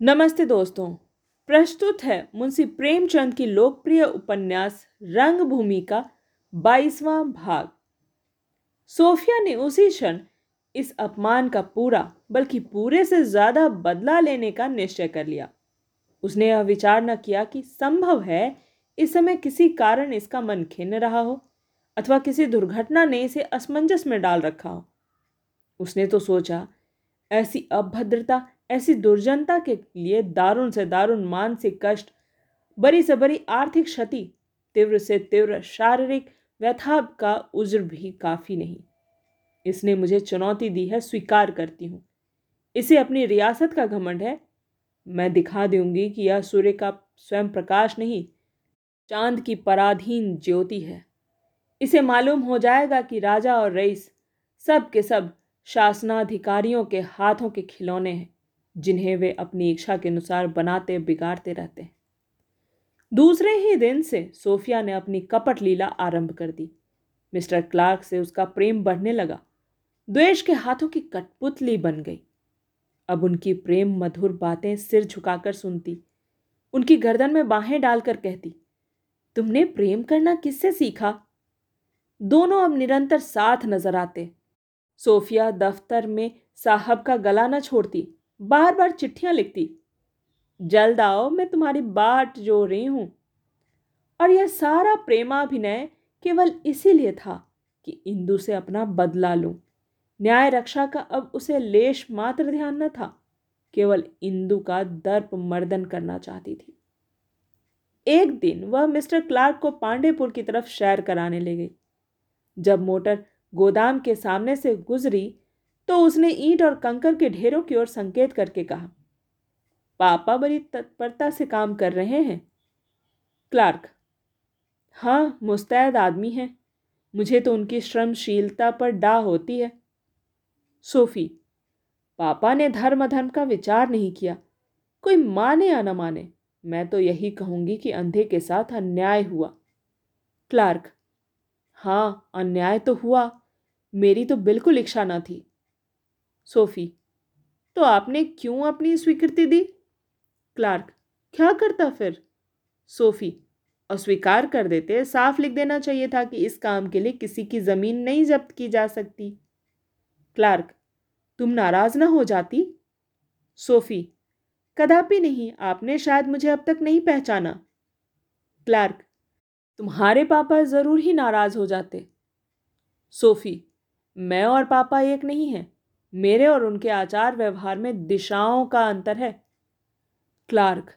नमस्ते दोस्तों, प्रस्तुत है मुंशी प्रेमचंद की लोकप्रिय उपन्यास रंगभूमि का बाईसवां भाग। सोफिया ने उसी क्षण इस अपमान का पूरा, बल्कि पूरे से ज़्यादा बदला लेने का निश्चय कर लिया। उसने यह विचार न किया कि संभव है इस समय किसी कारण इसका मन खिन्न रहा हो, अथवा किसी दुर्घटना ने इसे असमंजस में डाल रखा हो। उसने तो सोचा, ऐसी अभद्रता ऐसी दुर्जनता के लिए दारुण से दारुण, मानसिक कष्ट, बड़ी से बड़ी आर्थिक क्षति, तीव्र से तीव्र शारीरिक व्यथा का उज्र भी काफ़ी नहीं। इसने मुझे चुनौती दी है, स्वीकार करती हूँ। इसे अपनी रियासत का घमंड है। मैं दिखा दूँगी कि यह सूर्य का स्वयं प्रकाश नहीं, चाँद की पराधीन ज्योति है। इसे मालूम हो जाएगा कि राजा और रईस सब के सब शासनाधिकारियों के हाथों के खिलौने हैं। जिन्हें वे अपनी इच्छा के अनुसार बनाते, बिगाड़ते रहते हैं। दूसरे ही दिन से सोफिया ने अपनी कपट लीला आरंभ कर दी। मिस्टर क्लार्क से उसका प्रेम बढ़ने लगा। द्वेष के हाथों की कठपुतली बन गई। अब उनकी प्रेम मधुर बातें सिर झुकाकर सुनती। उनकी गर्दन में बाहें डालकर कहती, तुमने प्रेम करना किससे सीखा? दोनों अब निरंतर साथ नज़र आते। सोफिया दफ्तर में साहब का गला न छोड़ती। बार बार चिट्ठियाँ लिखती, जल्द आओ, मैं तुम्हारी बाट जो रही हूँ। और यह सारा प्रेमाभिनय केवल इसीलिए था कि इंदु से अपना बदला लूँ। न्याय रक्षा का अब उसे लेश मात्र ध्यान न था, केवल इंदु का दर्प मर्दन करना चाहती थी। एक दिन वह मिस्टर क्लार्क को पांडेपुर की तरफ़ शैर कराने ले गई। जब मोटर गोदाम के सामने से गुजरी तो उसने ईंट और कंकर के ढेरों की ओर संकेत करके कहा, पापा बड़ी तत्परता से काम कर रहे हैं। क्लार्क हाँ मुस्तैद आदमी है। मुझे तो उनकी श्रमशीलता पर डा होती है। सोफी, पापा ने धर्म अधर्म का विचार नहीं किया। कोई माने या न माने, मैं तो यही कहूँगी कि अंधे के साथ अन्याय हुआ। क्लार्क हाँ अन्याय तो हुआ। मेरी तो बिल्कुल इच्छा न थी। सोफी तो आपने क्यों अपनी स्वीकृति दी? क्लार्क, क्या करता फिर? सोफी, अस्वीकार कर देते, साफ़ लिख देना चाहिए था कि इस काम के लिए किसी की ज़मीन नहीं जब्त की जा सकती। क्लार्क, तुम नाराज़ ना हो जाती? सोफी, कदापि नहीं, आपने शायद मुझे अब तक नहीं पहचाना। क्लार्क, तुम्हारे पापा ज़रूर ही नाराज़ हो जाते। सोफी, मैं और पापा एक नहीं हैं। मेरे और उनके आचार व्यवहार में दिशाओं का अंतर है। क्लार्क,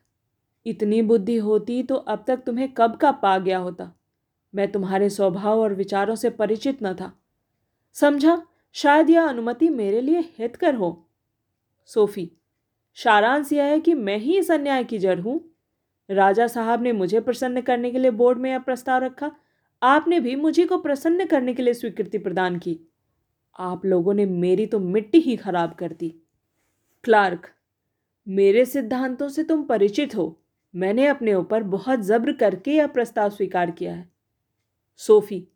इतनी बुद्धि होती तो अब तक तुम्हें कब का पा गया होता? मैं तुम्हारे स्वभाव और विचारों से परिचित न था। समझा? शायद यह अनुमति मेरे लिए हितकर हो। सोफी, सारांश यह है कि मैं ही इस अन्याय की जड़ हूँ। राजा साहब ने मुझे प्रसन्न करने के लिए बोर्ड में यह प्रस्ताव रखा। आपने भी मुझे को प्रसन्न करने के लिए स्वीकृति प्रदान की। आप लोगों ने मेरी तो मिट्टी ही खराब कर दी। क्लार्क, मेरे सिद्धांतों से तुम परिचित हो। मैंने अपने ऊपर बहुत जब्र करके यह प्रस्ताव स्वीकार किया है। सोफी,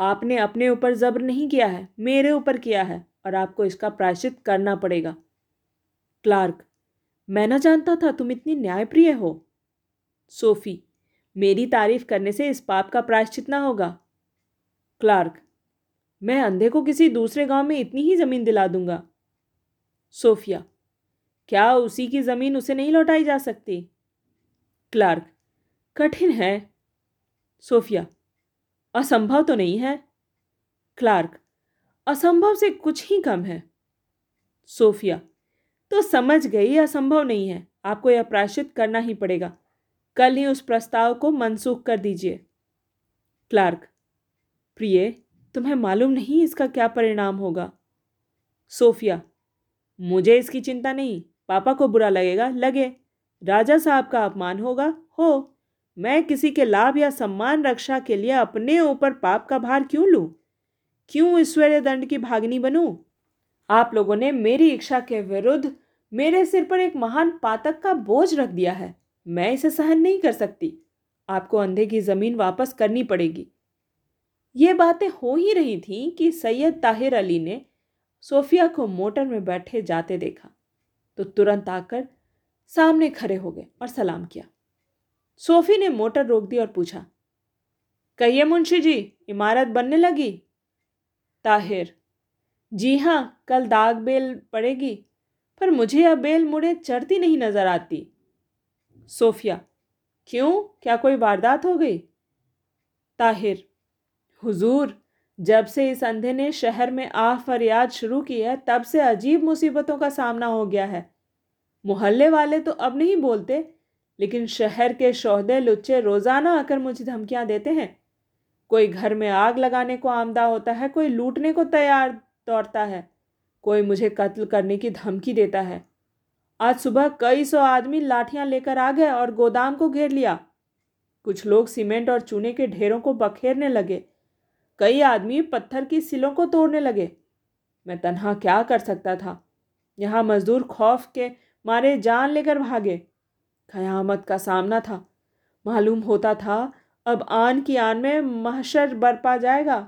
आपने अपने ऊपर जब्र नहीं किया है, मेरे ऊपर किया है और आपको इसका प्रायश्चित करना पड़ेगा। क्लार्क, मैं ना जानता था तुम इतनी न्यायप्रिय हो। सोफी, मेरी तारीफ़ करने से इस पाप का प्रायश्चित ना होगा। क्लार्क मैं अंधे को किसी दूसरे गाँव में इतनी ही ज़मीन दिला दूँगा। सोफिया, क्या उसी की ज़मीन उसे नहीं लौटाई जा सकती? क्लार्क, कठिन है। सोफिया, असंभव तो नहीं है। क्लार्क, असंभव से कुछ ही कम है। सोफिया तो समझ गई असंभव नहीं है। आपको यह प्रायश्चित करना ही पड़ेगा। कल ही उस प्रस्ताव को मनसूख कर दीजिए। क्लार्क, प्रिय तुम्हें मालूम नहीं इसका क्या परिणाम होगा? सोफिया, मुझे इसकी चिंता नहीं। पापा को बुरा लगेगा? लगे। राजा साहब का अपमान होगा? हो। मैं किसी के लाभ या सम्मान रक्षा के लिए अपने ऊपर पाप का भार क्यों लूँ? क्यों ईश्वरीय दंड की भागनी बनूं? आप लोगों ने मेरी इच्छा के विरुद्ध मेरे सिर पर एक महान पातक का बोझ रख दिया है। मैं इसे सहन नहीं कर सकती। आपको अंधे की ज़मीन वापस करनी पड़ेगी। ये बातें हो ही रही थीं कि सैयद ताहिर अली ने सोफिया को मोटर में बैठे जाते देखा तो तुरंत आकर सामने खड़े हो गए और सलाम किया। सोफी ने मोटर रोक दी और पूछा, कहिए मुंशी जी, इमारत बनने लगी? ताहिर, जी हाँ कल दाग बेल पड़ेगी, पर मुझे अब बेल मुड़े चढ़ती नहीं नज़र आती। सोफिया, क्यों? क्या कोई वारदात हो गई? ताहिर हुजूर, जब से इस अंधे ने शहर में आह फरियाद शुरू की है, तब से अजीब मुसीबतों का सामना हो गया है। मोहल्ले वाले तो अब नहीं बोलते, लेकिन शहर के शोहदे लुच्चे रोज़ाना आकर मुझे धमकियाँ देते हैं। कोई घर में आग लगाने को आमदा होता है, कोई लूटने को तैयार दौड़ता है, कोई मुझे कत्ल करने की धमकी देता है। आज सुबह कई सौ आदमी लाठियाँ लेकर आ गए और गोदाम को घेर लिया। कुछ लोग सीमेंट और चूने के ढेरों को बखेरने लगे। कई आदमी पत्थर की सिलों को तोड़ने लगे। मैं तनहा क्या कर सकता था? यहाँ मजदूर खौफ के मारे जान लेकर भागे। ख़यामत का सामना था। मालूम होता था, अब आन की आन में महशर बरपा जाएगा।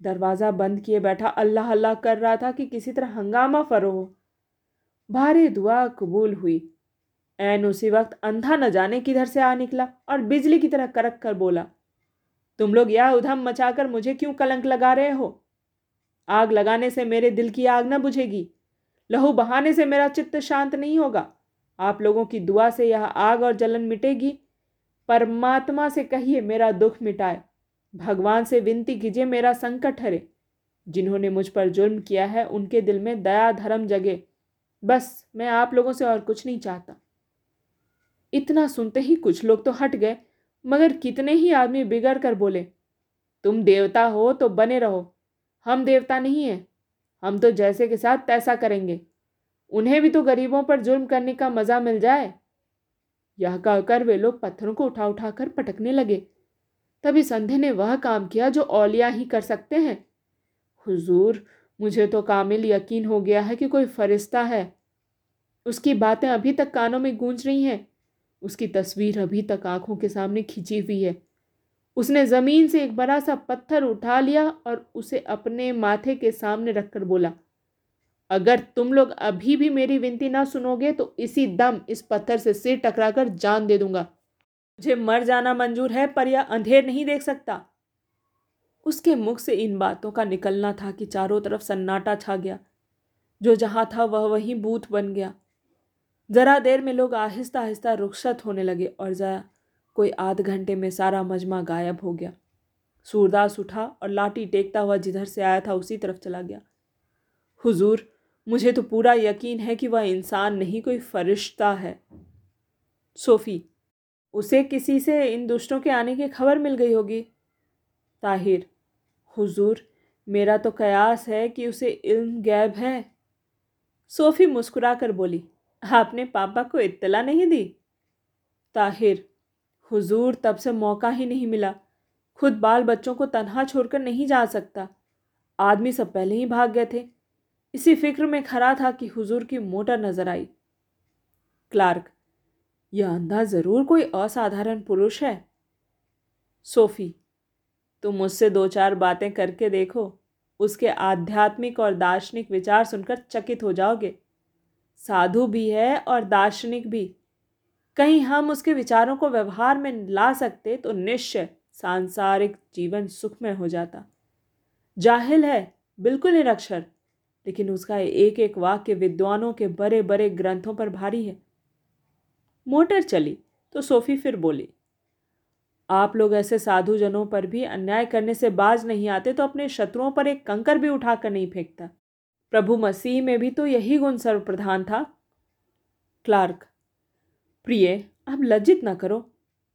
दरवाज़ा बंद किए बैठा अल्लाह अल्लाह कर रहा था कि किसी तरह हंगामा फरो हो। भारी दुआ कबूल हुई। एन उसी वक्त अंधा न जाने किधर से आ निकला और बिजली की तरह करक कर बोला तुम लोग यह उधम मचाकर मुझे क्यों कलंक लगा रहे हो? आग लगाने से मेरे दिल की आग न बुझेगी। लहू बहाने से मेरा चित्त शांत नहीं होगा। आप लोगों की दुआ से यह आग और जलन मिटेगी। परमात्मा से कहिए मेरा दुख मिटाए। भगवान से विनती कीजिए मेरा संकट हरे। जिन्होंने मुझ पर जुल्म किया है, उनके दिल में दया धर्म जगे। बस, मैं आप लोगों से और कुछ नहीं चाहता। इतना सुनते ही कुछ लोग तो हट गए। मगर कितने ही आदमी बिगड़ कर बोले, तुम देवता हो तो बने रहो। हम देवता नहीं हैं। हम तो जैसे के साथ तैसा करेंगे। उन्हें भी तो गरीबों पर जुल्म करने का मज़ा मिल जाए। यह कहकर वे लोग पत्थरों को उठा उठा कर पटकने लगे। तभी संधे ने वह काम किया जो औलिया ही कर सकते हैं। हुजूर, मुझे तो कामिल यकीन हो गया है कि कोई फरिश्ता है। उसकी बातें अभी तक कानों में गूंज रही हैं। उसकी तस्वीर अभी तक आँखों के सामने खिंची हुई है। उसने ज़मीन से एक बड़ा सा पत्थर उठा लिया और उसे अपने माथे के सामने रखकर बोला, अगर तुम लोग अभी भी मेरी विनती ना सुनोगे तो इसी दम इस पत्थर से सिर टकराकर जान दे दूँगा। मुझे मर जाना मंजूर है पर यह अंधेर नहीं देख सकता। उसके मुख से इन बातों का निकलना था कि चारों तरफ़ सन्नाटा छा गया। जो जहाँ था वह वहीं बूथ बन गया। ज़रा देर में लोग आहिस्ता आहिस्ता रुखसत होने लगे और ज़रा कोई आध घंटे में सारा मजमा गायब हो गया। सूरदास उठा और लाठी टेकता हुआ जिधर से आया था उसी तरफ़ चला गया। हुजूर, मुझे तो पूरा यकीन है कि वह इंसान नहीं, कोई फरिश्ता है। सोफ़ी, उसे किसी से इन दुष्टों के आने की खबर मिल गई होगी? ताहिर, हुजूर, मेरा तो कयास है कि उसे इल्म गैब है। सोफ़ी मुस्कुरा कर बोली आपने पापा को इत्तला नहीं दी? ताहिर, हुजूर तब से मौका ही नहीं मिला। खुद बाल बच्चों को तनहा छोड़कर नहीं जा सकता। आदमी सब पहले ही भाग गए थे। इसी फ़िक्र में खड़ा था कि हुजूर की मोटर नज़र आई। क्लार्क, यह अंधा ज़रूर कोई असाधारण पुरुष है। सोफी, तुम मुझसे दो चार बातें करके देखो। उसके आध्यात्मिक और दार्शनिक विचार सुनकर चकित हो जाओगे। साधु भी है और दार्शनिक भी। कहीं हम उसके विचारों को व्यवहार में ला सकते तो निश्चय सांसारिक जीवन सुखमय हो जाता। जाहिल है, बिल्कुल निरक्षर, लेकिन उसका एक एक वाक्य विद्वानों के बड़े बड़े ग्रंथों पर भारी है। मोटर चली तो सोफी फिर बोली, आप लोग ऐसे साधु जनों पर भी अन्याय करने से बाज नहीं आते तो अपने शत्रुओं पर एक कंकर भी उठाकर नहीं फेंकता। प्रभु मसीह में भी तो यही गुण सर्वप्रधान था। क्लार्क, प्रिय, अब लज्जित न करो,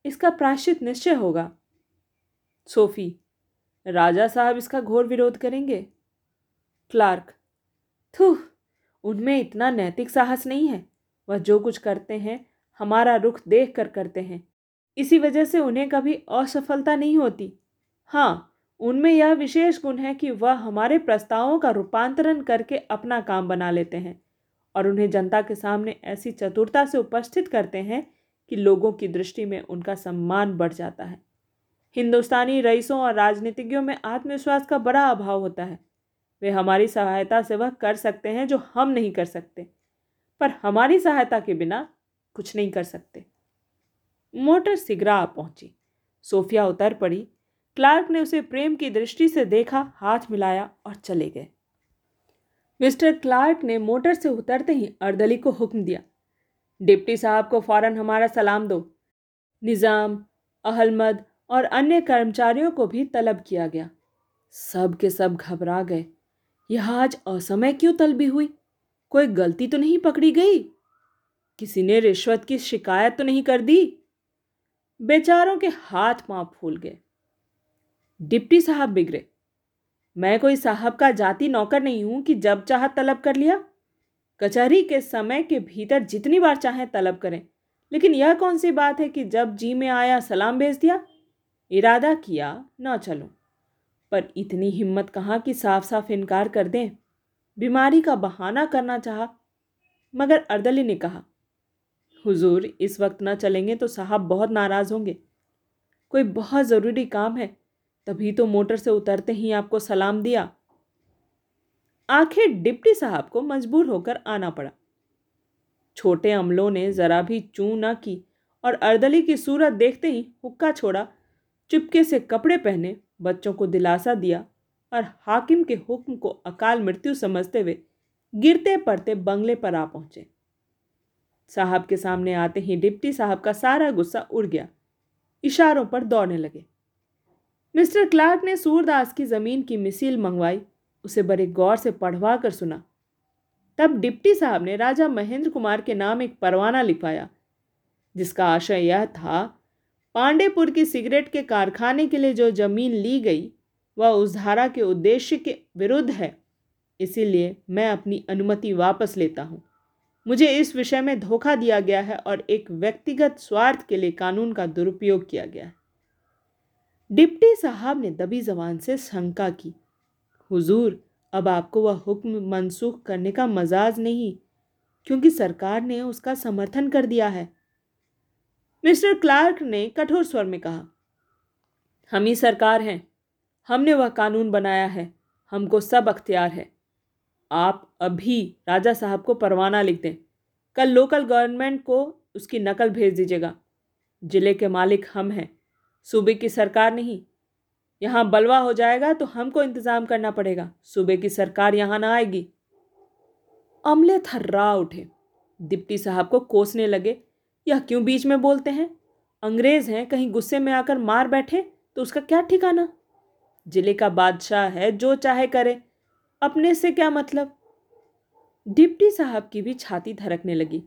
इसका प्राश्चित निश्चय होगा। सोफी, राजा साहब इसका घोर विरोध करेंगे। क्लार्क, थू, उनमें इतना नैतिक साहस नहीं है, वह जो कुछ करते हैं, हमारा रुख देख कर करते हैं। इसी वजह से उन्हें कभी असफलता नहीं होती। हाँ उनमें यह विशेष गुण है कि वह हमारे प्रस्तावों का रूपांतरण करके अपना काम बना लेते हैं और उन्हें जनता के सामने ऐसी चतुरता से उपस्थित करते हैं कि लोगों की दृष्टि में उनका सम्मान बढ़ जाता है। हिंदुस्तानी रईसों और राजनीतिज्ञों में आत्मविश्वास का बड़ा अभाव होता है। वे हमारी सहायता से वह कर सकते हैं जो हम नहीं कर सकते, पर हमारी सहायता के बिना कुछ नहीं कर सकते। मोटर सिगरा पहुँची। सोफिया उतर पड़ी। क्लार्क ने उसे प्रेम की दृष्टि से देखा, हाथ मिलाया और चले गए। मिस्टर क्लार्क ने मोटर से उतरते ही अर्दली को हुक्म दिया, डिप्टी साहब को फ़ौरन हमारा सलाम दो। निज़ाम, अहलमद और अन्य कर्मचारियों को भी तलब किया गया। सब के सब घबरा गए। यह आज असमय क्यों तलबी हुई? कोई गलती तो नहीं पकड़ी गई? किसी ने रिश्वत की शिकायत तो नहीं कर दी? बेचारों के हाथ पाँव फूल गए। डिप्टी साहब बिगड़े। मैं कोई साहब का जाति नौकर नहीं हूँ कि जब चाह तलब कर लिया। कचहरी के समय के भीतर जितनी बार चाहे तलब करें, लेकिन यह कौन सी बात है कि जब जी में आया, सलाम भेज दिया? इरादा किया, ना चलो। पर इतनी हिम्मत कहाँ कि साफ़ साफ़ इनकार कर दें? बीमारी का बहाना करना चाहा, मगर अर्दली ने कहा, हुजूर, इस वक्त ना चलेंगे तो साहब बहुत नाराज़ होंगे। कोई बहुत ज़रूरी काम है तभी तो मोटर से उतरते ही आपको सलाम दिया। आखिर डिप्टी साहब को मजबूर होकर आना पड़ा। छोटे अमलों ने ज़रा भी चू ना की और अर्दली की सूरत देखते ही हुक्का छोड़ा, चुपके से कपड़े पहने, बच्चों को दिलासा दिया और हाकिम के हुक्म को अकाल मृत्यु समझते हुए गिरते पड़ते बंगले पर आ पहुँचे। साहब के सामने आते ही डिप्टी साहब का सारा गुस्सा उड़ गया। इशारों पर दौड़ने लगे। मिस्टर क्लार्क ने सूरदास की ज़मीन की मिसील मंगवाई, उसे बड़े गौर से पढ़वा कर सुना। तब डिप्टी साहब ने राजा महेंद्र कुमार के नाम एक परवाना लिखवाया जिसका आशय यह था, पांडेपुर की सिगरेट के कारखाने के लिए जो ज़मीन ली गई, वह उस धारा के उद्देश्य के विरुद्ध है। इसीलिए मैं अपनी अनुमति वापस लेता हूँ। मुझे इस विषय में धोखा दिया गया है और एक व्यक्तिगत स्वार्थ के लिए कानून का दुरुपयोग किया गया है। डिप्टी साहब ने दबी जबान से शंका की, हुजूर, अब आपको वह हुक्म मनसूख करने का मजाज नहीं, क्योंकि सरकार ने उसका समर्थन कर दिया है। मिस्टर क्लार्क ने कठोर स्वर में कहा, हम ही सरकार हैं, हमने वह कानून बनाया है, हमको सब अख्तियार है। आप अभी राजा साहब को परवाना लिख दें, कल लोकल गवर्नमेंट को उसकी नकल भेज दीजिएगा। ज़िले के मालिक हम हैं सूबे की सरकार नहीं। यहाँ बलवा हो जाएगा तो हमको इंतज़ाम करना पड़ेगा। सूबे की सरकार यहाँ ना आएगी। अमले थर्रा उठे। डिप्टी साहब को कोसने लगे। यह क्यों बीच में बोलते हैं? अंग्रेज़ हैं, कहीं गुस्से में आकर मार बैठे तो उसका क्या ठिकाना? ज़िले का बादशाह है, जो चाहे करे। अपने से क्या मतलब? डिप्टी साहब की भी छाती धड़कने लगी।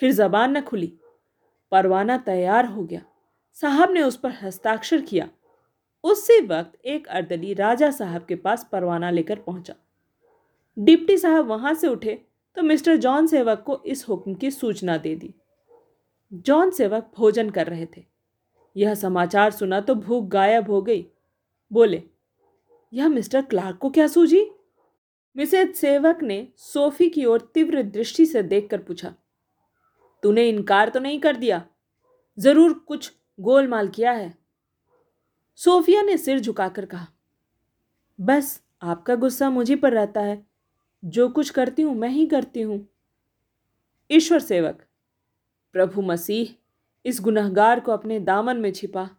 फिर जबान न खुली। परवाना तैयार हो गया। साहब ने उस पर हस्ताक्षर किया। उसी वक्त एक अर्दली राजा साहब के पास परवाना लेकर पहुँचा। डिप्टी साहब वहाँ से उठे तो मिस्टर जॉन सेवक को इस हुक्म की सूचना दे दी। जॉन सेवक भोजन कर रहे थे। यह समाचार सुना तो भूख गायब हो गई। बोले, यह मिस्टर क्लार्क को क्या सूझी? मिसेज सेवक ने सोफी की ओर तीव्र दृष्टि से देखकर पूछा, तूने इनकार तो नहीं कर दिया? ज़रूर कुछ गोलमाल किया है। सोफिया ने सिर झुकाकर कहा, बस, आपका गुस्सा मुझे पर रहता है। जो कुछ करती हूँ, मैं ही करती हूँ। ईश्वर सेवक, प्रभु मसीह, इस गुनहगार को अपने दामन में छिपा।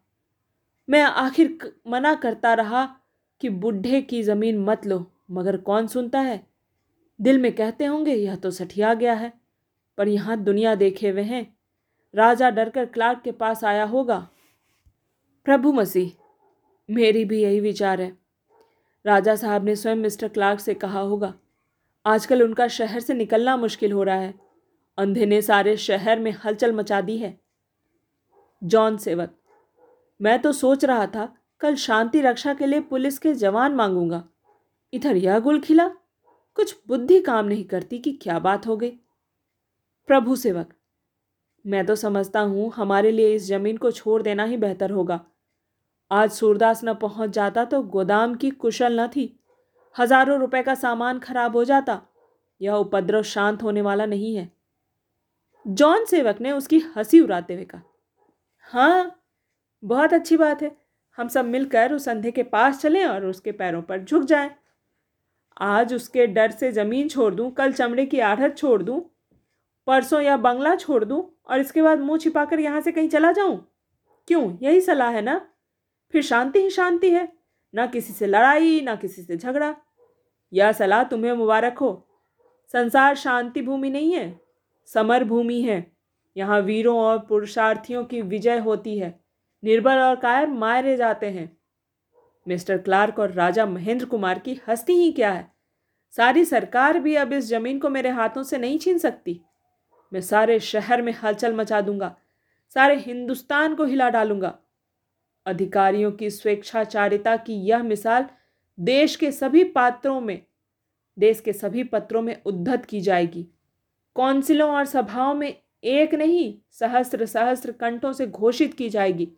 मैं आखिर मना करता रहा कि बुढ़े की ज़मीन मत लो, मगर कौन सुनता है? दिल में कहते होंगे, यह तो सठिया गया है, पर यहाँ दुनिया देखे हुए हैं राजा डरकर क्लार्क के पास आया होगा। प्रभु मसीह, मेरी भी यही विचार है। राजा साहब ने स्वयं मिस्टर क्लार्क से कहा होगा, आजकल उनका शहर से निकलना मुश्किल हो रहा है। अंधे ने सारे शहर में हलचल मचा दी है। जॉन सेवक, मैं तो सोच रहा था, कल शांति रक्षा के लिए पुलिस के जवान मांगूँगा। इधर यह गुल खिला, कुछ बुद्धि काम नहीं करती कि क्या बात हो गई। प्रभु सेवक मैं तो समझता हूँ हमारे लिए इस ज़मीन को छोड़ देना ही बेहतर होगा। आज सूरदास न पहुँच जाता तो गोदाम की कुशल न थी। हज़ारों रुपए का सामान खराब हो जाता। यह उपद्रव शांत होने वाला नहीं है। जॉन सेवक ने उसकी हँसी उड़ाते हुए कहा हाँ बहुत अच्छी बात है। हम सब मिलकर उस अंधे के पास चलें और उसके पैरों पर झुक जाएँ। आज उसके डर से ज़मीन छोड़ दूँ, कल चमड़े की आढ़त छोड़ दूँ परसों या बंगला छोड़ दूँ और इसके बाद मुँह छिपाकर यहाँ से कहीं चला जाऊँ? क्यों? यही सलाह है ना? फिर शांति ही शांति है। ना किसी से लड़ाई, ना किसी से झगड़ा। यह सलाह तुम्हें मुबारक हो। संसार शांति भूमि नहीं है, समर भूमि है। यहाँ वीरों और पुरुषार्थियों की विजय होती है। निर्बल और कायर मारे जाते हैं। मिस्टर क्लार्क और राजा महेंद्र कुमार की हस्ती ही क्या है? सारी सरकार भी अब इस ज़मीन को मेरे हाथों से नहीं छीन सकती। मैं सारे शहर में हलचल मचा दूँगा, सारे हिंदुस्तान को हिला डालूँगा। अधिकारियों की स्वेच्छाचारिता की यह मिसाल देश के सभी पात्रों में, देश के सभी पत्रों में उद्धत की जाएगी। कौंसिलों और सभाओं में एक नहीं, सहस्त्र सहस्त्र कंठों से घोषित की जाएगी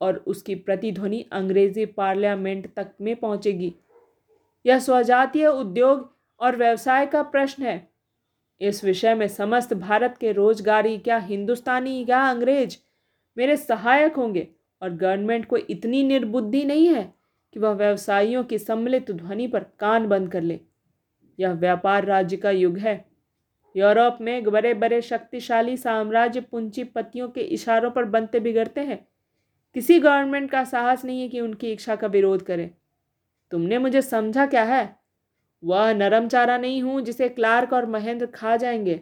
और उसकी प्रतिध्वनि अंग्रेज़ी पार्लियामेंट तक में पहुंचेगी। यह स्वजातीय उद्योग और व्यवसाय का प्रश्न है। इस विषय में समस्त भारत के रोजगारी, क्या हिंदुस्तानी या अंग्रेज़, मेरे सहायक होंगे। और गवर्नमेंट को इतनी निर्बुद्धि नहीं है कि वह व्यवसायियों की सम्मिलित ध्वनि पर कान बंद कर ले। यह व्यापार राज्य का युग है। यूरोप में बड़े बड़े शक्तिशाली साम्राज्य पूंजीपतियों के इशारों पर बनते बिगड़ते हैं। किसी गवर्नमेंट का साहस नहीं है कि उनकी इच्छा का विरोध करे। तुमने मुझे समझा क्या है? वह नरम चारा नहीं हूँ जिसे क्लार्क और महेंद्र खा जाएँगे।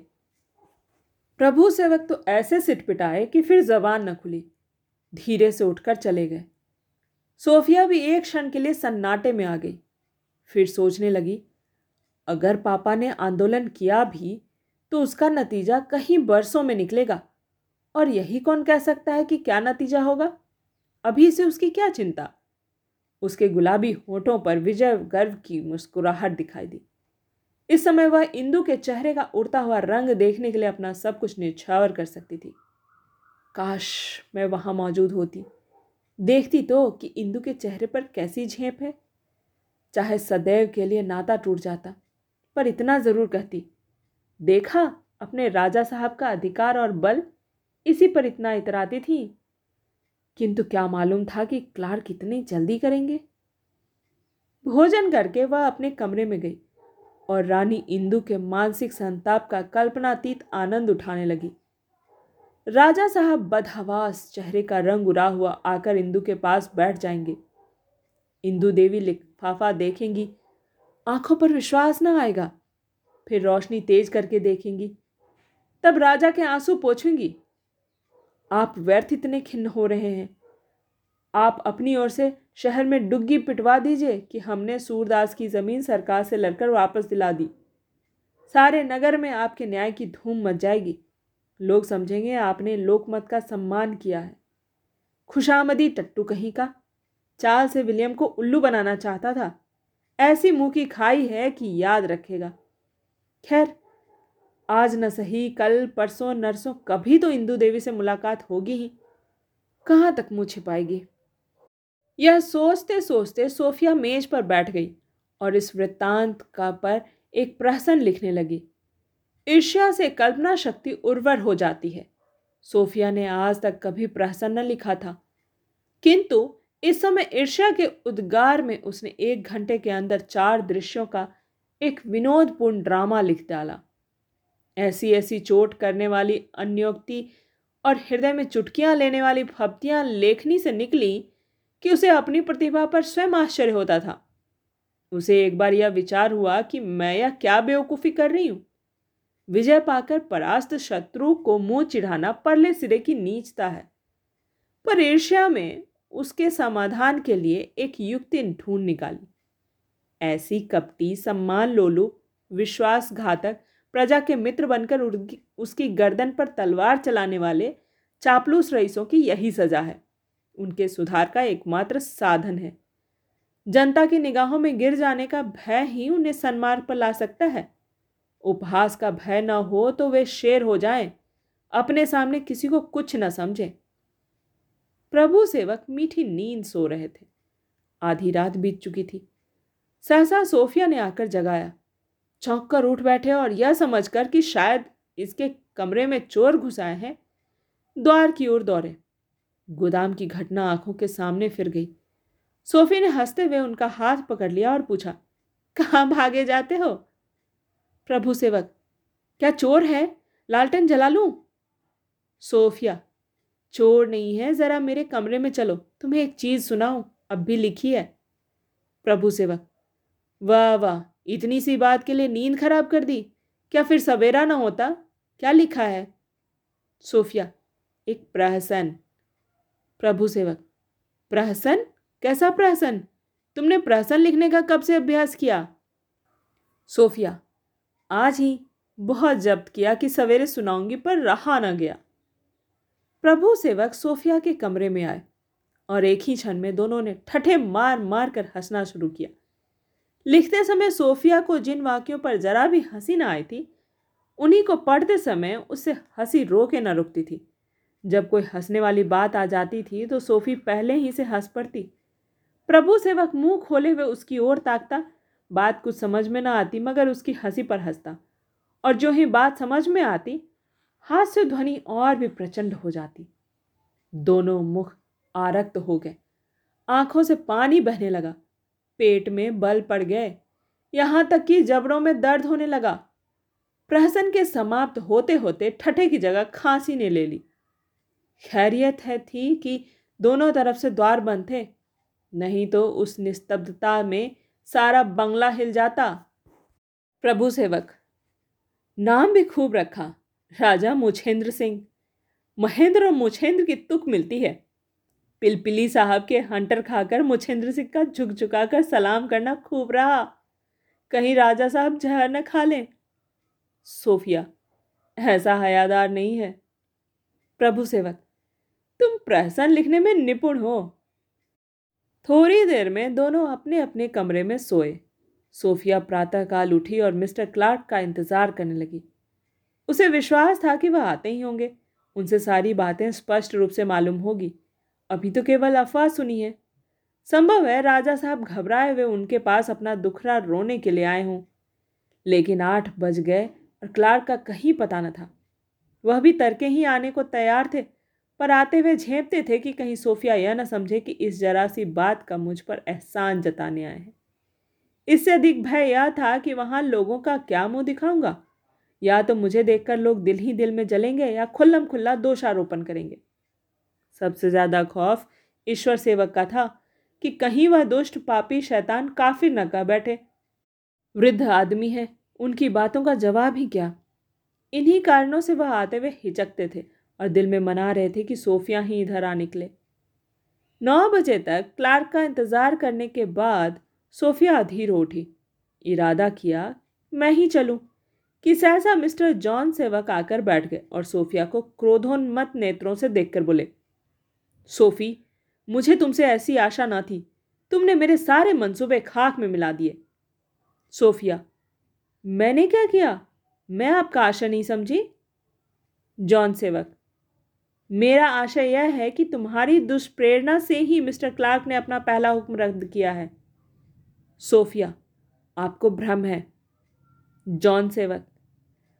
प्रभु सेवक तो ऐसे सिट कि फिर जबान न खुली। धीरे से उठकर चले गए। सोफिया भी एक क्षण के लिए सन्नाटे में आ गई। फिर सोचने लगी, अगर पापा ने आंदोलन किया भी तो उसका नतीजा कहीं बरसों में निकलेगा। और यही कौन कह सकता है कि क्या नतीजा होगा? अभी से उसकी क्या चिंता? उसके गुलाबी होठों पर विजय गर्व की मुस्कुराहट दिखाई दी। इस समय वह इंदु के चेहरे का उड़ता हुआ रंग देखने के लिए अपना सब कुछ निछावर कर सकती थी। काश मैं वहाँ मौजूद होती। देखती तो कि इंदु के चेहरे पर कैसी झेप है। चाहे सदैव के लिए नाता टूट जाता, पर इतना ज़रूर कहती, देखा, अपने राजा साहब का अधिकार और बल इसी पर इतना इतराती थी किंतु क्या मालूम था कि क्लार्क इतनी जल्दी करेंगे? भोजन करके वह अपने कमरे में गई और रानी इंदु के मानसिक संताप का कल्पनातीत आनंद उठाने लगी। राजा साहब बदहवास चेहरे का रंग उड़ा हुआ आकर इंदु के पास बैठ जाएँगे। इंदु देवी लिफाफा देखेंगी, आँखों पर विश्वास न आएगा, फिर रोशनी तेज करके देखेंगी। तब राजा के आँसू पोछेंगी। आप व्यर्थ इतने खिन्न हो रहे हैं। आप अपनी ओर से शहर में डुग्गी पिटवा दीजिए कि हमने सूरदास की ज़मीन सरकार से लड़कर वापस दिला दी। सारे नगर में आपके न्याय की धूम मच जाएगी। लोग समझेंगे आपने लोकमत का सम्मान किया है। खुशामदी टट्टू कहीं का, चाल से विलियम को उल्लू बनाना चाहता था। ऐसी मुँह की खाई है कि याद रखेगा। खैर आज न सही, कल, परसों, नरसों, कभी तो इंदु देवी से मुलाकात होगी ही। कहाँ तक मुँह छिपाएगी? यह सोचते सोचते सोफिया मेज पर बैठ गई और इस वृत्तांत का पर एक प्रहसन लिखने लगी। ईर्ष्या से कल्पना शक्ति उर्वर हो जाती है। सोफिया ने आज तक कभी प्रहसन न लिखा था। किंतु इस समय ईर्ष्या के उद्गार में उसने एक घंटे के अंदर चार दृश्यों का एक विनोदपूर्ण ड्रामा लिख डाला। ऐसी ऐसी चोट करने वाली अन्योक्ति और हृदय में चुटकियाँ लेने वाली फप्तियाँ लेखनी से निकली कि उसे अपनी प्रतिभा पर स्वयं आश्चर्य होता था। उसे एक बार यह विचार हुआ कि मैं यह क्या बेवकूफ़ी कर रही हूँ? विजय पाकर परास्त शत्रु को मुँह चिढ़ाना परले सिरे की नीचता है। पर ईर्ष्या में उसके समाधान के लिए एक युक्ति ढूंढ निकाली। ऐसी कपटी सम्मान लोलू, विश्वासघातक प्रजा के मित्र बनकर उसकी गर्दन पर तलवार चलाने वाले चापलूस रईसों की यही सजा है। उनके सुधार का एकमात्र साधन है। जनता की निगाहों में गिर जाने का भय ही उन्हें सन्मार्ग पर ला सकता है। उपहास का भय न हो तो वे शेर हो जाएँ, अपने सामने किसी को कुछ न समझे। प्रभु सेवक मीठी नींद सो रहे थे। आधी रात बीत चुकी थी। सहसा सोफिया ने आकर जगाया। चौंक कर उठ बैठे और यह समझकर कि शायद इसके कमरे में चोर घुसाए हैं। द्वार की ओर दौड़े। गोदाम की घटना आँखों के सामने फिर गई। सोफी ने हँसते हुए उनका हाथ पकड़ लिया और पूछा, कहाँ भागे जाते हो? प्रभु सेवक, क्या चोर है? लालटेन जला लूँ? सोफिया, चोर नहीं है। ज़रा मेरे कमरे में चलो। तुम्हें एक चीज़ सुनाऊं। अब भी लिखी है। प्रभु सेवक, वाह वाह इतनी सी बात के लिए नींद खराब कर दी? क्या फिर सवेरा ना होता? क्या लिखा है? सोफिया, एक प्रहसन। प्रभु सेवक, प्रहसन? कैसा प्रहसन? तुमने प्रहसन लिखने का कब से अभ्यास किया? सोफिया, आज ही बहुत जब्त किया कि सवेरे सुनाऊँगी पर रहा ना गया। प्रभु सेवक सोफिया के कमरे में आए और एक ही क्षण में दोनों ने ठठे मार मार कर हंसना शुरू किया। लिखते समय सोफिया को जिन वाक्यों पर जरा भी हँसी ना आई थी, उन्हीं को पढ़ते समय उससे हँसी रो के न रुकती थी। जब कोई हंसने वाली बात आ जाती थी तो सोफी पहले ही से हंस पड़ती। प्रभु सेवक मुँह खोले हुए उसकी ओर ताकता। बात कुछ समझ में ना आती, मगर उसकी हँसी पर हंसता। और जो ही बात समझ में आती, हास्य ध्वनि और भी प्रचंड हो जाती। दोनों मुख आरक्त हो गए। आँखों से पानी बहने लगा। पेट में बल पड़ गए। यहाँ तक कि जबड़ों में दर्द होने लगा। प्रहसन के समाप्त होते होते ठठे की जगह खांसी ने ले ली। खैरियत है थी कि दोनों तरफ़ से द्वार बंद थे। नहीं तो उस निस्तब्धता में सारा बंगला हिल जाता। प्रभु सेवक, नाम भी खूब रखा। राजा मुछेंद्र सिंह, महेंद्र और मुछेंद्र की तुक मिलती है। पिलपिली साहब के हंटर खाकर मुछेंद्र सिंह का झुक झुकाकर सलाम करना खूब रहा। कहीं राजा साहब जहर न खा लें। सोफिया, ऐसा हयादार नहीं है। प्रभु सेवक, तुम प्रहसन लिखने में निपुण हो। थोड़ी देर में दोनों अपने अपने कमरे में सोए। सोफिया प्रातःकाल उठी और मिस्टर क्लार्क का इंतज़ार करने लगी। उसे विश्वास था कि वह आते ही होंगे। उनसे सारी बातें स्पष्ट रूप से मालूम होगी। अभी तो केवल अफवाह सुनी है। संभव है राजा साहब घबराए हुए उनके पास अपना दुखरा रोने के लिए आए हों। लेकिन आठ बज गए और क्लार्क का कहीं पता न था। वह भी तरके ही आने को तैयार थे, पर आते हुए झेपते थे कि कहीं सोफिया यह न समझे कि इस जरा सी बात का मुझ पर एहसान जताने आए हैं। इससे अधिक भय यह था कि वहाँ लोगों का क्या मुँह दिखाऊँगा? या तो मुझे देखकर लोग दिल ही दिल में जलेंगे या खुल्लम खुल्ला दोषारोपण करेंगे। सबसे ज़्यादा खौफ ईश्वर सेवक का था कि कहीं वह दुष्ट पापी शैतान काफिर न कर बैठे। वृद्ध आदमी है, उनकी बातों का जवाब ही क्या? इन्हीं कारणों से वह आते हुए हिचकते थे और दिल में मना रहे थे कि सोफिया ही इधर आ निकले। नौ बजे तक क्लार्क का इंतज़ार करने के बाद सोफिया अधीर उठी। इरादा किया, मैं ही चलूँ। कि सहसा मिस्टर जॉन सेवक आकर बैठ गए और सोफिया को क्रोधोन्मत नेत्रों से देखकर बोले सोफी, मुझे तुमसे ऐसी आशा ना थी। तुमने मेरे सारे मंसूबे खाक में मिला दिए। सोफिया, मैंने क्या किया? मैं आपका आशा नहीं समझी? जॉन सेवक, मेरा आशय यह है कि तुम्हारी दुष्प्रेरणा से ही मिस्टर क्लार्क ने अपना पहला हुक्म रद्द किया है। सोफिया, आपको भ्रम है। जॉन सेवक,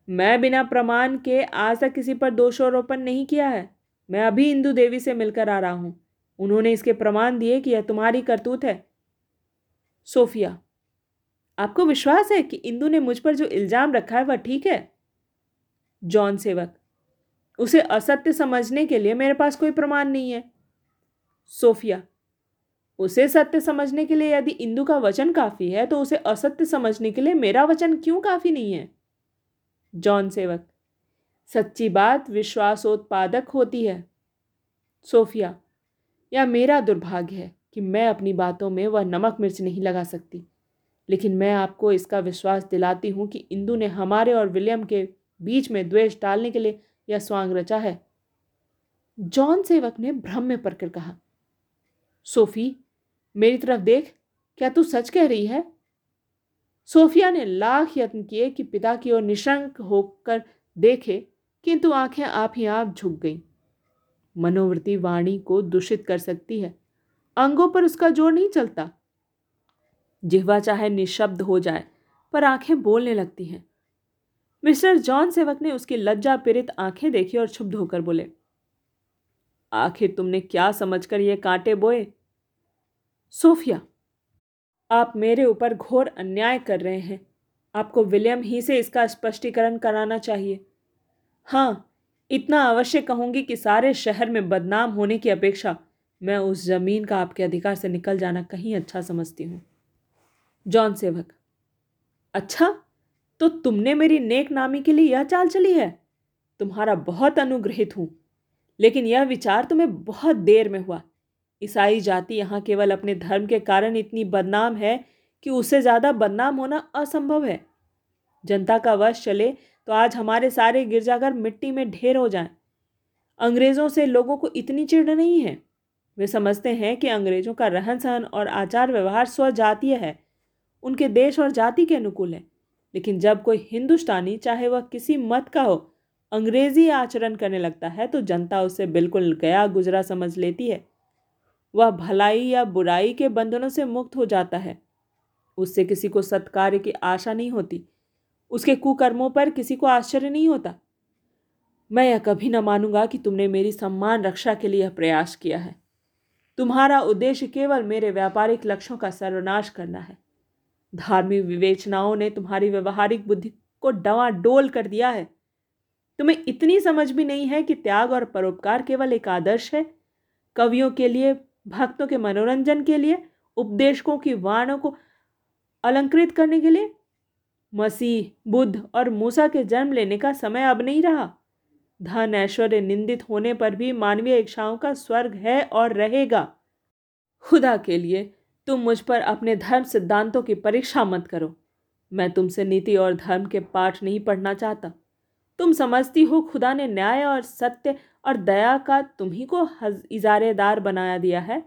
मैं बिना प्रमाण के आज तक किसी पर दोषारोपण नहीं किया है। मैं अभी इंदु देवी से मिलकर आ रहा हूँ। उन्होंने इसके प्रमाण दिए कि यह तुम्हारी करतूत है। सोफिया, आपको विश्वास है कि इंदु ने मुझ पर जो इल्ज़ाम रखा है वह ठीक है? जॉन सेवक, उसे असत्य समझने के लिए मेरे पास कोई प्रमाण नहीं है। सोफिया, उसे सत्य समझने के लिए यदि इंदु का वचन काफ़ी है तो उसे असत्य समझने के लिए मेरा वचन क्यों काफ़ी नहीं है? जॉन सेवक सच्ची बात विश्वासोत्पादक होती है। सोफिया, यह मेरा दुर्भाग्य है कि मैं अपनी बातों में वह नमक मिर्च नहीं लगा सकती, लेकिन मैं आपको इसका विश्वास दिलाती हूँ कि इंदु ने हमारे और विलियम के बीच में द्वेष डालने के लिए यह स्वांग रचा है। जॉन सेवक ने भ्रम में पड़कर कहा, सोफी, मेरी तरफ़ देख, क्या तू सच कह रही है? सोफिया ने लाख यत्न किए कि पिता की ओर निशंक होकर देखे किंतु आँखें आप ही आप झुक गईं। मनोवृत्ति वाणी को दूषित कर सकती है। अंगों पर उसका ज़ोर नहीं चलता। जिहवा चाहे निशब्द हो जाए, पर आँखें बोलने लगती हैं। मिस्टर जॉन सेवक ने उसकी लज्जा पीड़ित आँखें देखी और क्षुब्ध होकर बोले, आखिर तुमने क्या समझकर ये कांटे बोए? सोफिया, आप मेरे ऊपर घोर अन्याय कर रहे हैं। आपको विलियम ही से इसका स्पष्टीकरण कराना चाहिए। हाँ इतना अवश्य कहूँगी कि सारे शहर में बदनाम होने की अपेक्षा मैं उस ज़मीन का आपके अधिकार से निकल जाना कहीं अच्छा समझती हूँ। जॉन सेवक अच्छा? तो तुमने मेरी नेक नामी के लिए यह चाल चली है? तुम्हारा बहुत अनुग्रहित हूँ, लेकिन यह विचार तुम्हें बहुत देर में हुआ। ईसाई जाति यहाँ केवल अपने धर्म के कारण इतनी बदनाम है कि उससे ज़्यादा बदनाम होना असंभव है। जनता का वश चले तो आज हमारे सारे गिरजाघर मिट्टी में ढेर हो जाएँ। अंग्रेज़ों से लोगों को इतनी चिड़ नहीं है। वे समझते हैं कि अंग्रेज़ों का रहन सहन और आचार व्यवहार स्वजातीय है। उनके देश और जाति के अनुकूल है। लेकिन जब कोई हिंदुस्तानी, चाहे वह किसी मत का हो, अंग्रेज़ी आचरण करने लगता है तो जनता उसे बिल्कुल गया गुजरा समझ लेती है। वह भलाई या बुराई के बंधनों से मुक्त हो जाता है। उससे किसी को सत्कार्य की आशा नहीं होती। उसके कुकर्मों पर किसी को आश्चर्य नहीं होता? मैं यह कभी न मानूँगा कि तुमने मेरी सम्मान रक्षा के लिए यह प्रयास किया है। तुम्हारा उद्देश्य केवल मेरे व्यापारिक लक्ष्यों का सर्वनाश करना है। धार्मिक विवेचनाओं ने तुम्हारी व्यवहारिक बुद्धि को डवाडोल कर दिया है। तुम्हें इतनी समझ भी नहीं है कि त्याग और परोपकार केवल एक आदर्श है। कवियों के लिए, भक्तों के मनोरंजन के लिए, उपदेशकों की वाणों को अलंकृत करने के लिए मसीह, बुद्ध और मूसा के जन्म लेने का समय अब नहीं रहा। धन ऐश्वर्य निंदित होने पर भी मानवीय इच्छाओं का स्वर्ग है और रहेगा। खुदा के लिए तुम मुझ पर अपने धर्म सिद्धांतों की परीक्षा मत करो। मैं तुमसे नीति और धर्म के पाठ नहीं पढ़ना चाहता। तुम समझती हो खुदा ने न्याय और सत्य और दया का तुम्ही को इजारेदार बनाया दिया है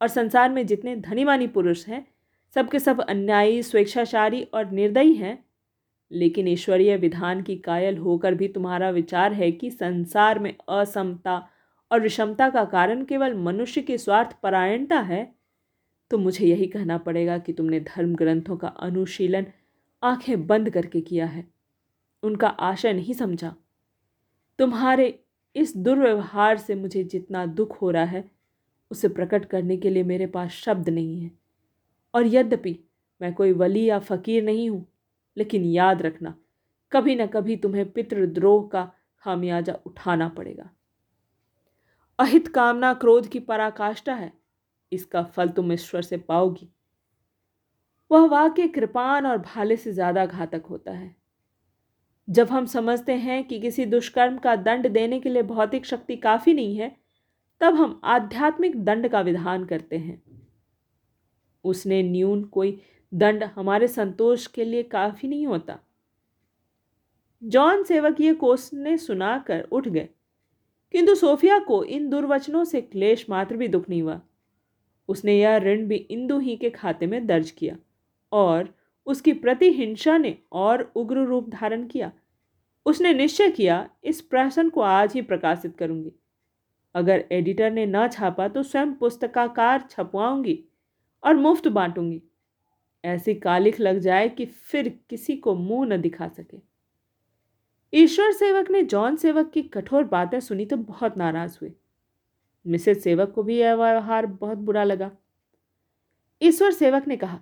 और संसार में जितने धनीवानी पुरुष हैं सबके सब अन्यायी, स्वेच्छाचारी और निर्दयी हैं। लेकिन ईश्वरीय विधान की कायल होकर भी तुम्हारा विचार है कि संसार में असमता और विषमता का कारण केवल मनुष्य की स्वार्थ परायणता है तो मुझे यही कहना पड़ेगा कि तुमने धर्म ग्रंथों का अनुशीलन आँखें बंद करके किया है। उनका आशय नहीं समझा। तुम्हारे इस दुर्व्यवहार से मुझे जितना दुख हो रहा है, उसे प्रकट करने के लिए मेरे पास शब्द नहीं है। और यद्यपि मैं कोई वली या फ़कीर नहीं हूँ, लेकिन याद रखना, कभी न कभी तुम्हें पितृद्रोह का खामियाजा उठाना पड़ेगा। अहित कामना क्रोध की पराकाष्ठा है, इसका फल तुम ईश्वर से पाओगी। वह वाक्य कृपान और भाले से ज़्यादा घातक होता है। जब हम समझते हैं कि किसी दुष्कर्म का दंड देने के लिए भौतिक शक्ति काफ़ी नहीं है, तब हम आध्यात्मिक दंड का विधान करते हैं। उसने न्यून कोई दंड हमारे संतोष के लिए काफ़ी नहीं होता। जॉन सेवक ये कोसने सुनाकर उठ गए। किंतु सोफिया को इन दुर्वचनों से क्लेश मात्र भी दुख नहीं हुआ। उसने यह ऋण भी इंदु ही के खाते में दर्ज किया और उसकी प्रतिहिंसा ने और उग्र रूप धारण किया। उसने निश्चय किया, इस प्रश्न को आज ही प्रकाशित करूँगी। अगर एडिटर ने न छापा तो स्वयं पुस्तकाकार छपवाऊँगी। और मुफ़्त बांटूँगी। ऐसी कालिख लग जाए कि फिर किसी को मुँह न दिखा सके। ईश्वर सेवक ने जॉन सेवक की कठोर बातें सुनी तो बहुत नाराज़ हुए। मिसेज सेवक को भी यह व्यवहार बहुत बुरा लगा। ईश्वर सेवक ने कहा,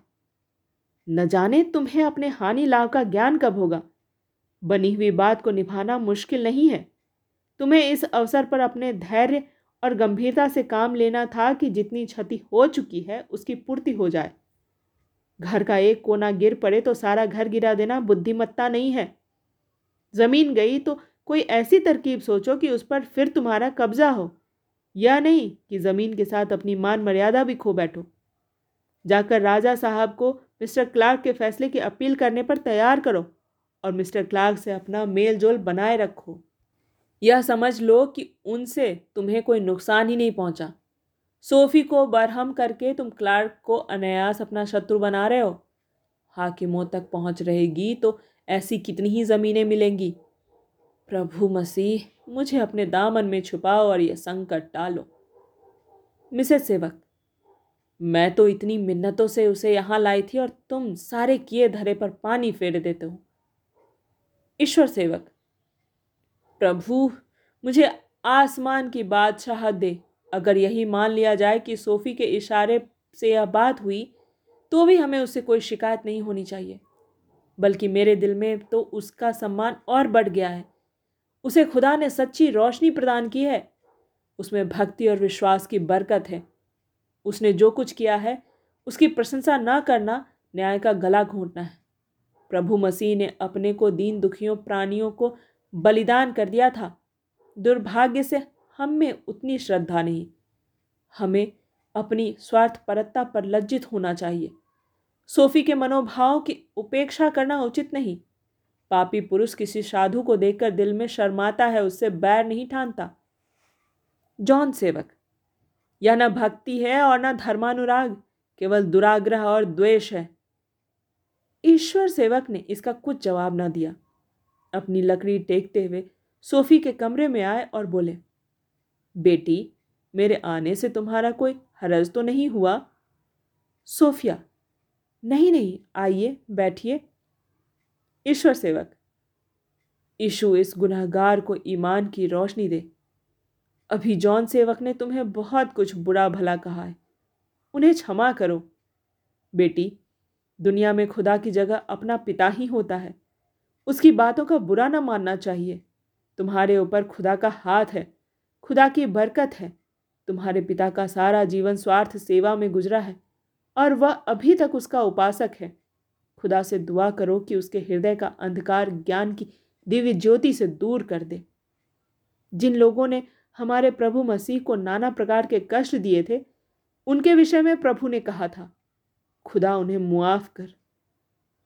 न जाने तुम्हें अपने हानि लाभ का ज्ञान कब होगा। बनी हुई बात को निभाना मुश्किल नहीं है। तुम्हें इस अवसर पर अपने धैर्य और गंभीरता से काम लेना था कि जितनी क्षति हो चुकी है, उसकी पूर्ति हो जाए। घर का एक कोना गिर पड़े तो सारा घर गिरा देना बुद्धिमत्ता नहीं है। ज़मीन गई तो कोई ऐसी तरकीब सोचो कि उस पर फिर तुम्हारा कब्जा हो। या नहीं कि ज़मीन के साथ अपनी मान मर्यादा भी खो बैठो। जाकर राजा साहब को मिस्टर क्लार्क के फैसले की अपील करने पर तैयार करो और मिस्टर क्लार्क से अपना मेल जोल बनाए रखो। यह समझ लो कि उनसे तुम्हें कोई नुकसान ही नहीं पहुँचा। सोफी को बरहम करके तुम क्लार्क को अनायास अपना शत्रु बना रहे हो। हाकिमों तक पहुँच रहेगी तो ऐसी कितनी ही ज़मीनें मिलेंगी। प्रभु मसीह, मुझे अपने दामन में छुपाओ और यह संकट टालो। मिसेस सेवक, मैं तो इतनी मिन्नतों से उसे यहाँ लाई थी और तुम सारे किए धरे पर पानी फेर देते हो। ईश्वर सेवक प्रभु, मुझे आसमान की बादशाह दे। अगर यही मान लिया जाए कि सोफ़ी के इशारे से यह बात हुई तो भी हमें उससे कोई शिकायत नहीं होनी चाहिए। बल्कि मेरे दिल में तो उसका सम्मान और बढ़ गया है। उसे खुदा ने सच्ची रोशनी प्रदान की है। उसमें भक्ति और विश्वास की बरकत है। उसने जो कुछ किया है, उसकी प्रशंसा न करना, न्याय का गला घोंटना है। प्रभु मसीह ने अपने को दीन दुखियों, प्राणियों को बलिदान कर दिया था। दुर्भाग्य से हम में उतनी श्रद्धा नहीं। हमें अपनी स्वार्थ परत्ता पर लज्जित होना चाहिए। सोफी के मनोभाव की उपेक्षा करना उचित नहीं। पापी पुरुष किसी साधु को देखकर दिल में शर्माता है, उससे बैर नहीं ठानता। जॉन सेवक, यह न भक्ति है और न धर्मानुराग, केवल दुराग्रह और द्वेष है। ईश्वर सेवक ने इसका कुछ जवाब न दिया। अपनी लकड़ी टेकते हुए सोफी के कमरे में आए और बोले, बेटी, मेरे आने से तुम्हारा कोई हरज तो नहीं हुआ? सोफिया, नहीं नहीं, आइए, बैठिए। ईश्वर सेवक ईशु इस गुनाहगार को ईमान की रोशनी दे। अभी जॉन सेवक ने तुम्हें बहुत कुछ बुरा भला कहा है, उन्हें क्षमा करो। बेटी, दुनिया में खुदा की जगह अपना पिता ही होता है। उसकी बातों का बुरा ना मानना चाहिए। तुम्हारे ऊपर खुदा का हाथ है, खुदा की बरकत है। तुम्हारे पिता का सारा जीवन स्वार्थ सेवा में गुजरा है, और वह अभी तक उसका उपासक है। खुदा से दुआ करो कि उसके हृदय का अंधकार ज्ञान की दिव्य ज्योति से दूर कर दे। जिन लोगों ने हमारे प्रभु मसीह को नाना प्रकार के कष्ट दिए थे, उनके विषय में प्रभु ने कहा था, खुदा उन्हें मुआफ कर।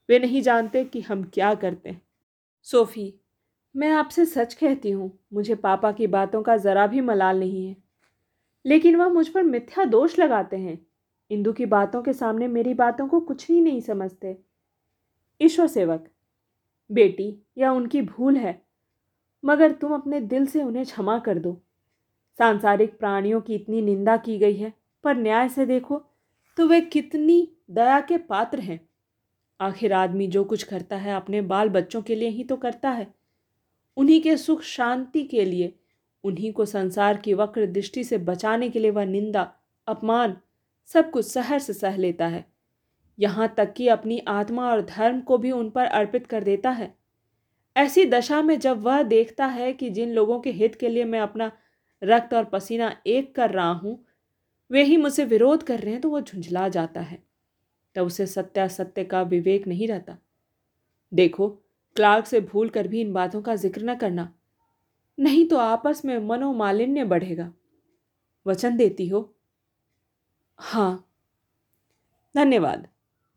वे नहीं जानते कि हम क्या करते हैं। सोफी, मैं आपसे सच कहती हूँ, मुझे पापा की बातों का ज़रा भी मलाल नहीं है। लेकिन वह मुझ पर मिथ्या दोष लगाते हैं। इंदु की बातों के सामने मेरी बातों को कुछ ही नहीं समझते। ईश्वर सेवक, बेटी यह उनकी भूल है, मगर तुम अपने दिल से उन्हें क्षमा कर दो। सांसारिक प्राणियों की इतनी निंदा की गई है, पर न्याय से देखो तो वे कितनी दया के पात्र हैं। आखिर आदमी जो कुछ करता है अपने बाल बच्चों के लिए ही तो करता है। उन्हीं के सुख शांति के लिए, उन्हीं को संसार की वक्र दृष्टि से बचाने के लिए वह निंदा, अपमान, सब कुछ सहर से सह लेता है। यहाँ तक कि अपनी आत्मा और धर्म को भी उन पर अर्पित कर देता है। ऐसी दशा में जब वह देखता है कि जिन लोगों के हित के लिए मैं अपना रक्त और पसीना एक कर रहा हूँ, वे ही मुझसे विरोध कर रहे हैं तो वह झुंझला जाता है। तब उसे सत्यासत्य का विवेक नहीं रहता। देखो, क्लार्क से भूल कर भी इन बातों का ज़िक्र न करना। नहीं तो आपस में मनोमालिन्य बढ़ेगा। वचन देती हो? हाँ। धन्यवाद।